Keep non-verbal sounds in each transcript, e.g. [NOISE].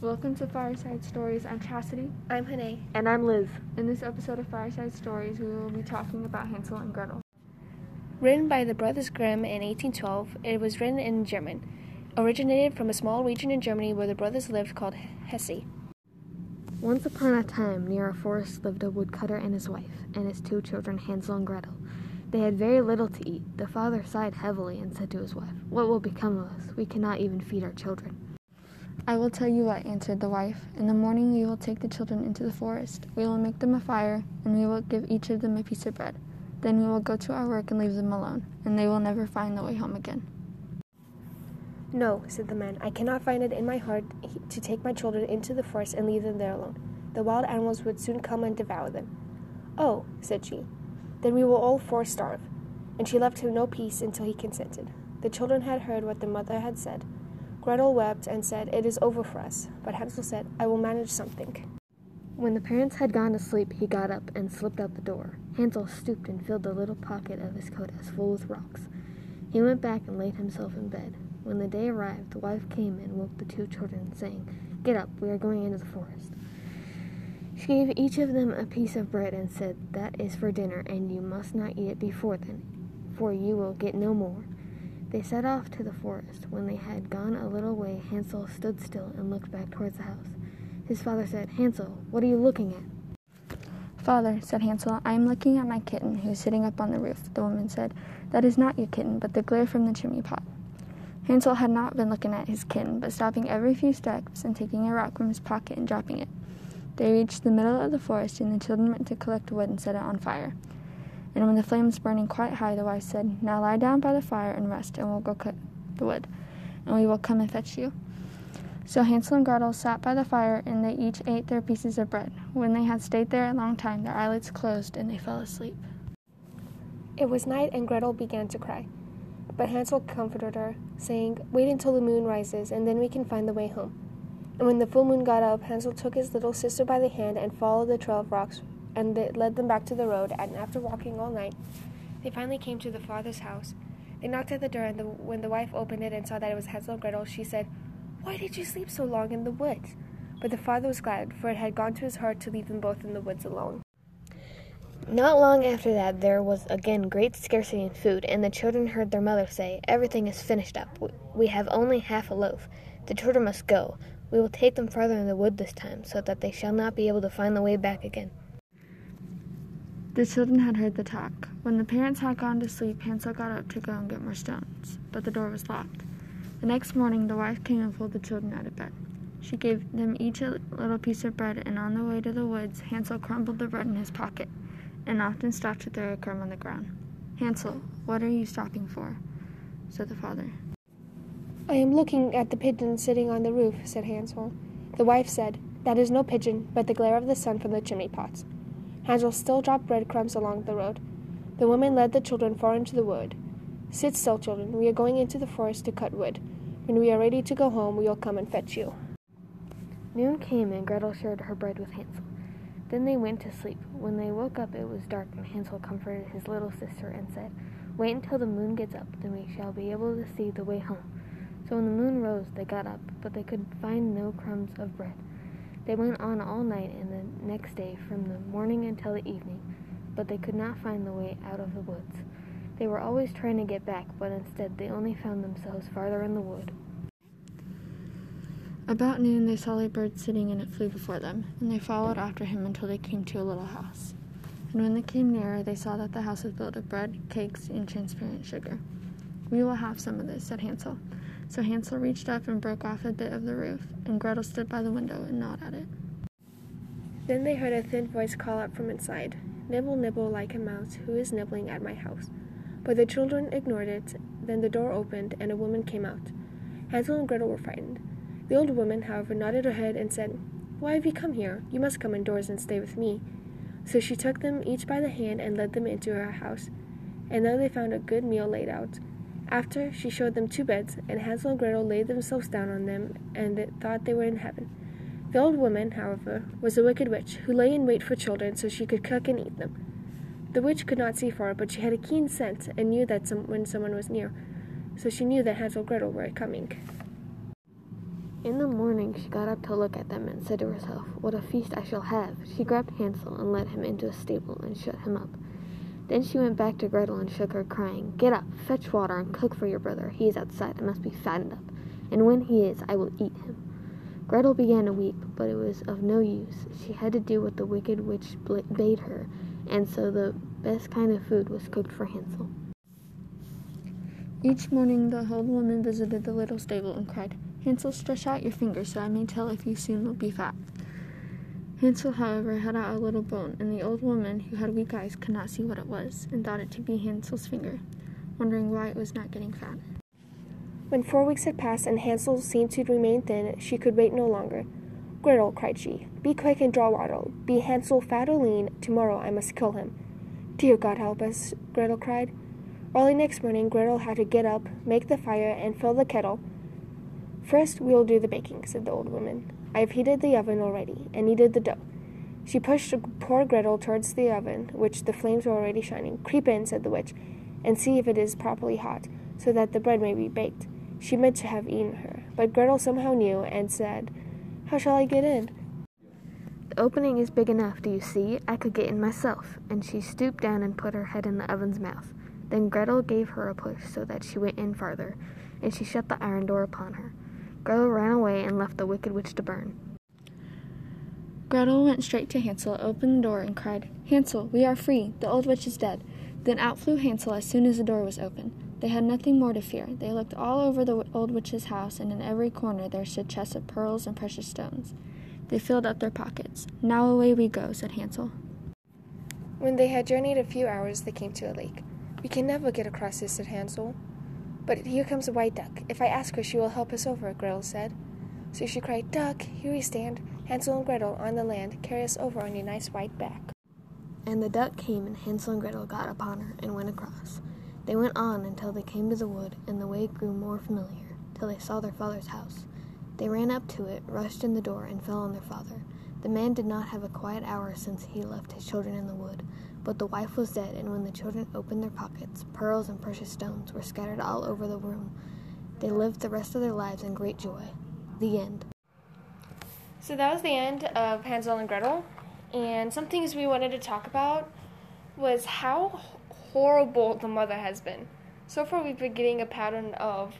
Welcome to Fireside Stories. I'm Chastity. I'm Hanae. And I'm Liz. In this episode of Fireside Stories, we will be talking about Hansel and Gretel. Written by the Brothers Grimm in 1812, it was written in German. Originated from a small region in Germany where the brothers lived called Hesse. Once upon a time, near a forest lived a woodcutter and his wife, and his two children, Hansel and Gretel. They had very little to eat. The father sighed heavily and said to his wife, What will become of us? We cannot even feed our children. I will tell you what, answered the wife. In the morning we will take the children into the forest. We will make them a fire, and we will give each of them a piece of bread. Then we will go to our work and leave them alone, and they will never find the way home again. No, said the man, I cannot find it in my heart to take my children into the forest and leave them there alone. The wild animals would soon come and devour them. Oh, said she, then we will all four starve. And she left him no peace until he consented. The children had heard what the mother had said. Gretel wept and said, It is over for us. But Hansel said, I will manage something. When the parents had gone to sleep, he got up and slipped out the door. Hansel stooped and filled the little pocket of his coat as full with rocks. He went back and laid himself in bed. When the day arrived, the wife came and woke the two children, saying, Get up, we are going into the forest. She gave each of them a piece of bread and said, That is for dinner, and you must not eat it before then, for you will get no more. They set off to the forest. When they had gone a little way, Hansel stood still and looked back towards the house. His father said, Hansel, what are you looking at? Father, said Hansel, I am looking at my kitten who is sitting up on the roof. The woman said, That is not your kitten, but the glare from the chimney pot. Hansel had not been looking at his kitten, but stopping every few steps and taking a rock from his pocket and dropping it. They reached the middle of the forest, and the children went to collect wood and set it on fire. And when the flames burning quite high, the wife said, Now lie down by the fire and rest, and we'll go cut the wood, and we will come and fetch you. So Hansel and Gretel sat by the fire, and they each ate their pieces of bread. When they had stayed there a long time, their eyelids closed, and they fell asleep. It was night, and Gretel began to cry. But Hansel comforted her, saying, Wait until the moon rises, and then we can find the way home. And when the full moon got up, Hansel took his little sister by the hand and followed the trail of rocks and it led them back to the road, and after walking all night, they finally came to the father's house. They knocked at the door, and the, when the wife opened it and saw that it was Hansel and Gretel, she said, Why did you sleep so long in the woods? But the father was glad, for it had gone to his heart to leave them both in the woods alone. Not long after that, there was again great scarcity in food, and the children heard their mother say, Everything is finished up. We have only half a loaf. The children must go. We will take them farther in the wood this time, so that they shall not be able to find the way back again. The children had heard the talk. When the parents had gone to sleep, Hansel got up to go and get more stones, but the door was locked. The next morning, the wife came and pulled the children out of bed. She gave them each a little piece of bread, and on the way to the woods, Hansel crumbled the bread in his pocket, and often stopped to throw a crumb on the ground. Hansel, what are you stopping for? said the father. I am looking at the pigeon sitting on the roof, said Hansel. The wife said, That is no pigeon, but the glare of the sun from the chimney pots. Hansel still dropped breadcrumbs along the road. The woman led the children far into the wood. Sit still, children. We are going into the forest to cut wood. When we are ready to go home, we will come and fetch you. Noon came, and Gretel shared her bread with Hansel. Then they went to sleep. When they woke up, it was dark, and Hansel comforted his little sister and said, Wait until the moon gets up, then we shall be able to see the way home. So when the moon rose, they got up, but they could find no crumbs of bread. They went on all night and the next day from the morning until the evening, but they could not find the way out of the woods. They were always trying to get back, but instead they only found themselves farther in the wood. About noon they saw a bird sitting and it flew before them, and they followed after him until they came to a little house. And when they came nearer, they saw that the house was built of bread, cakes, and transparent sugar. We will have some of this, said Hansel. So Hansel reached up and broke off a bit of the roof, and Gretel stood by the window and gnawed at it. Then they heard a thin voice call out from inside, Nibble, nibble like a mouse who is nibbling at my house. But the children ignored it. Then the door opened, and a woman came out. Hansel and Gretel were frightened. The old woman, however, nodded her head and said, Why have you come here? You must come indoors and stay with me. So she took them each by the hand and led them into her house. And there they found a good meal laid out. After, she showed them two beds, and Hansel and Gretel laid themselves down on them, and thought they were in heaven. The old woman, however, was a wicked witch, who lay in wait for children so she could cook and eat them. The witch could not see far, but she had a keen sense, and knew that some, when someone was near, so she knew that Hansel and Gretel were coming. In the morning she got up to look at them and said to herself, What a feast I shall have! She grabbed Hansel and led him into a stable and shut him up. Then she went back to Gretel and shook her, crying, Get up, fetch water, and cook for your brother. He is outside and must be fattened up, and when he is, I will eat him. Gretel began to weep, but it was of no use. She had to do what the wicked witch bade her, and so the best kind of food was cooked for Hansel. Each morning the old woman visited the little stable and cried, Hansel, stretch out your fingers so I may tell if you soon will be fat. Hansel, however, had out a little bone, and the old woman, who had weak eyes, could not see what it was, and thought it to be Hansel's finger, wondering why it was not getting fat. When four weeks had passed and Hansel seemed to remain thin, she could wait no longer. Gretel, cried she, be quick and draw water. Be Hansel fat or lean, tomorrow I must kill him. Dear God help us, Gretel cried. Early next morning, Gretel had to get up, make the fire, and fill the kettle. First, we will do the baking, said the old woman. I have heated the oven already, and kneaded the dough. She pushed poor Gretel towards the oven, which the flames were already shining. Creep in, said the witch, and see if it is properly hot, so that the bread may be baked. She meant to have eaten her, but Gretel somehow knew and said, How shall I get in? The opening is big enough, do you see? I could get in myself. And she stooped down and put her head in the oven's mouth. Then Gretel gave her a push so that she went in farther, and she shut the iron door upon her. Gretel ran away and left the wicked witch to burn. Gretel went straight to Hansel, opened the door, and cried, Hansel, we are free. The old witch is dead. Then out flew Hansel as soon as the door was open. They had nothing more to fear. They looked all over the old witch's house, and in every corner there stood chests of pearls and precious stones. They filled up their pockets. Now away we go, said Hansel. When they had journeyed a few hours, they came to a lake. We can never get across this, said Hansel. But here comes a white duck. If I ask her, she will help us over, Gretel said. So she cried, Duck, here we stand. Hansel and Gretel on the land. Carry us over on your nice white back. And the duck came, and Hansel and Gretel got upon her and went across. They went on until they came to the wood, and the way grew more familiar, till they saw their father's house. They ran up to it, rushed in the door, and fell on their father. The man did not have a quiet hour since he left his children in the wood, but the wife was dead, and when the children opened their pockets, pearls and precious stones were scattered all over the room. They lived the rest of their lives in great joy. The end. So that was the end of Hansel and Gretel. And some things we wanted to talk about was how horrible the mother has been. So far, we've been getting a pattern of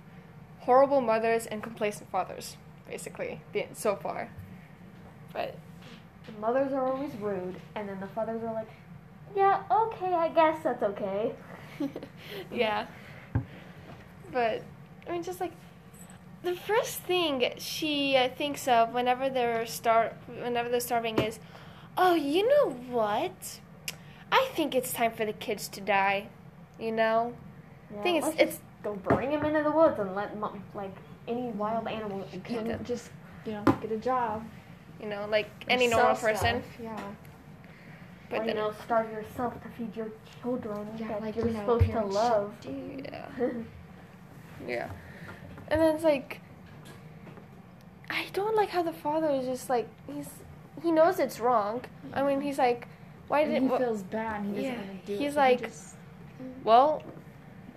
horrible mothers and complacent fathers, basically, so far. But the mothers are always rude, and then the fathers are like, yeah, okay, I guess that's okay. [LAUGHS] yeah. But, I mean, just like, the first thing she uh, thinks of whenever they're star whenever they're starving is, oh, you know what? I think it's time for the kids to die. You know, yeah, I think it's it's go bring them into the woods and let them, like any wild animal can just you know get a job. You know, like any normal person. Yeah. But or, then, you know, starve yourself to feed your children yeah, that like, you're you know, supposed to love. Yeah. [LAUGHS] yeah. And then it's like, I don't like how the father is just like he's he knows it's wrong. I mean, he's like why did he feels bad? He yeah, do he's like, he just... well,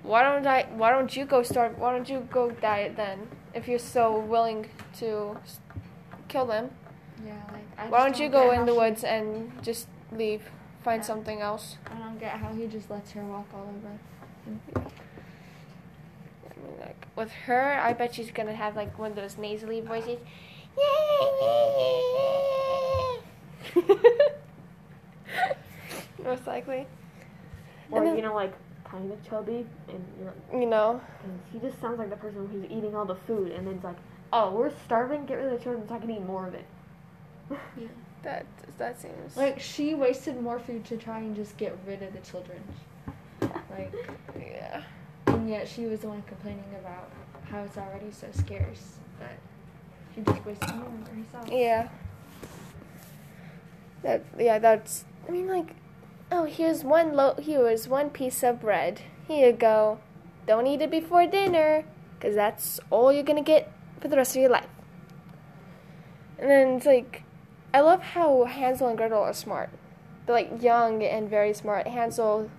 why don't I? Why don't you go start? Why don't you go diet then? If you're so willing to kill them. Yeah, like. I why don't, don't you go in the woods and just leave? Find yeah. something else. I don't get how he just lets her walk all over. I mean, like with her, I bet she's gonna have like one of those nasally voices. [LAUGHS] Most likely. Or then, you know, like kind of chubby, and you know, you know, he just sounds like the person who's eating all the food, and then it's like, oh, we're starving, get rid of the children so I can eat more of it. yeah, [LAUGHS] that that seems like she wasted more food to try and just get rid of the children. Like, yeah, and yet she was the one complaining about how it's already so scarce, but herself. Yeah. That yeah, that's. I mean, like Oh, here's one lo- here's one piece of bread. Here you go. Don't eat it before dinner, cause that's all you're gonna get for the rest of your life. And then it's like, I love how Hansel and Gretel are smart. They're like young and very smart. Hansel,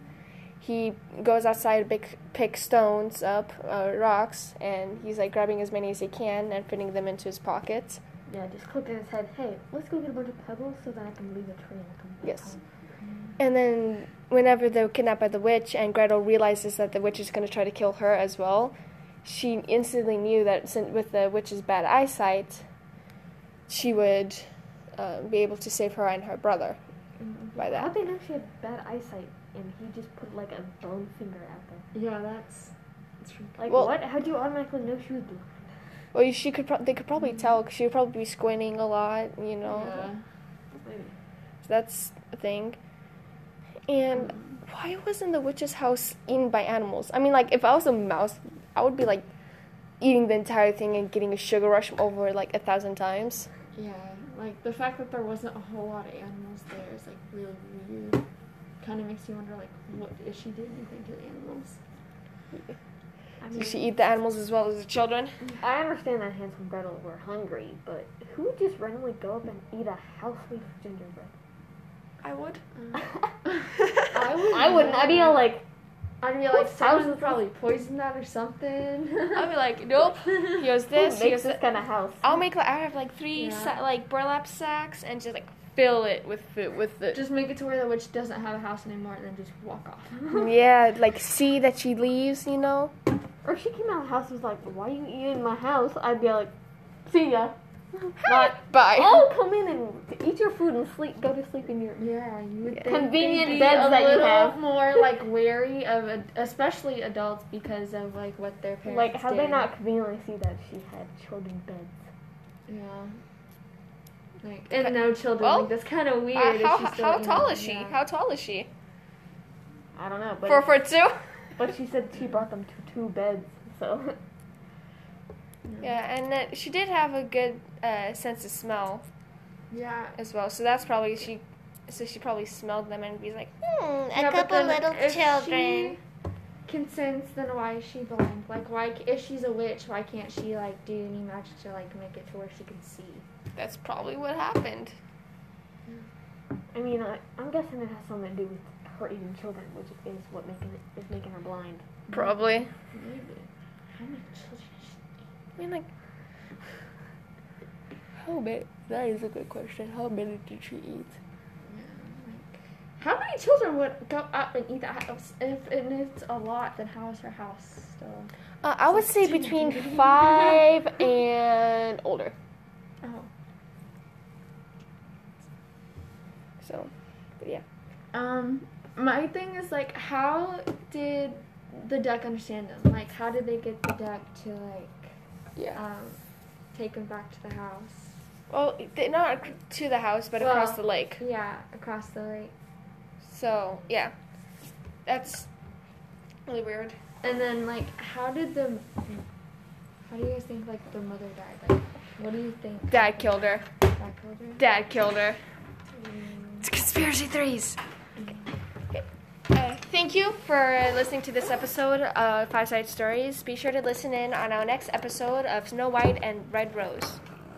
he goes outside to pick, pick stones up, uh, rocks, and he's like grabbing as many as he can and fitting them into his pockets. Yeah, just clicked in his head. Hey, let's go get a bunch of pebbles so that I can leave a trail. Come back Yes. home." And then, whenever they're kidnapped by the witch, and Gretel realizes that the witch is going to try to kill her as well, she instantly knew that with the witch's bad eyesight, she would uh, be able to save her and her brother by that. How they know she had bad eyesight and he just put like a bone finger out there? Yeah, that's. that's freaky. Like Well- what? How'd you automatically know she was blind? Well, she could. Pro- they could probably mm-hmm. tell. 'cause she would probably be squinting a lot. You know, Yeah. So that's a thing. And why wasn't the witch's house eaten by animals? I mean, like if I was a mouse, I would be like eating the entire thing and getting a sugar rush over like a thousand times. Yeah, like the fact that there wasn't a whole lot of animals there is like really weird. Kind of makes you wonder, like, what is she doing anything to the animals? [LAUGHS] I Did she eat the animals as well as the children? I understand that Hansel and Gretel were hungry, but who would just randomly go up and eat a house made of gingerbread? I would. Uh-huh. [LAUGHS] I would. I wouldn't. I'd be all like, I'd be like, someone houses- probably poisoned that or something. [LAUGHS] I'd be like, nope. Here's who this. makes Here's this that. kind of house? I'll make like I have like three Yeah. sa- like burlap sacks and just like fill it with food with the just make it to where the witch doesn't have a house anymore and then just walk off. [LAUGHS] yeah like see that she leaves. You know. Or if she came out of the house and was like, why are you eating my house? I'd be like, see ya. Not, [LAUGHS] Bye. oh, come in and eat your food and sleep. Go to sleep in your. Yeah, you would Yeah. think Convenient be beds a that you have. more like wary of, ad- especially adults, because of like what their parents Like, how did. they not conveniently see that she had children beds? Yeah. Like, and no children. Well, like, that's kind of weird. Uh, how still, how tall is she? yeah. How tall is she? I don't know, but Four foot two. [LAUGHS] but she said she brought them to two beds, so Yeah, and uh, she did have a good uh, sense of smell Yeah. as well. So that's probably she. So she probably smelled them and be like, hmm, a Yeah, but couple then little if children. She can sense, then why is she blind? Like, why if she's a witch, why can't she like do any magic to like make it to where she can see? That's probably what happened. I mean, I, I'm guessing it has something to do with her eating children, which is what making it is making her blind. Probably. Maybe. How many children? is she- I mean, like, how many? That is a good question. How many did she eat? Yeah, like, how many children would go up and eat that house? If and it's a lot, then how is her house still? Uh, I would say between five and older. Oh. So, but yeah. Um, my thing is like, how did the duck understand them? Like, how did they get the duck to like, Yeah. um, take him back to the house? Well, they, not to the house, but across the lake. Yeah, across the lake. So yeah, that's really weird. And then like, how did the, how do you guys think like the mother died? Like, what do you think? Dad killed her. Dad killed her. Dad killed her. It's conspiracy theories. Uh, thank you for listening to this episode of Fireside Stories. Be sure to listen in on our next episode of Snow White and Red Rose.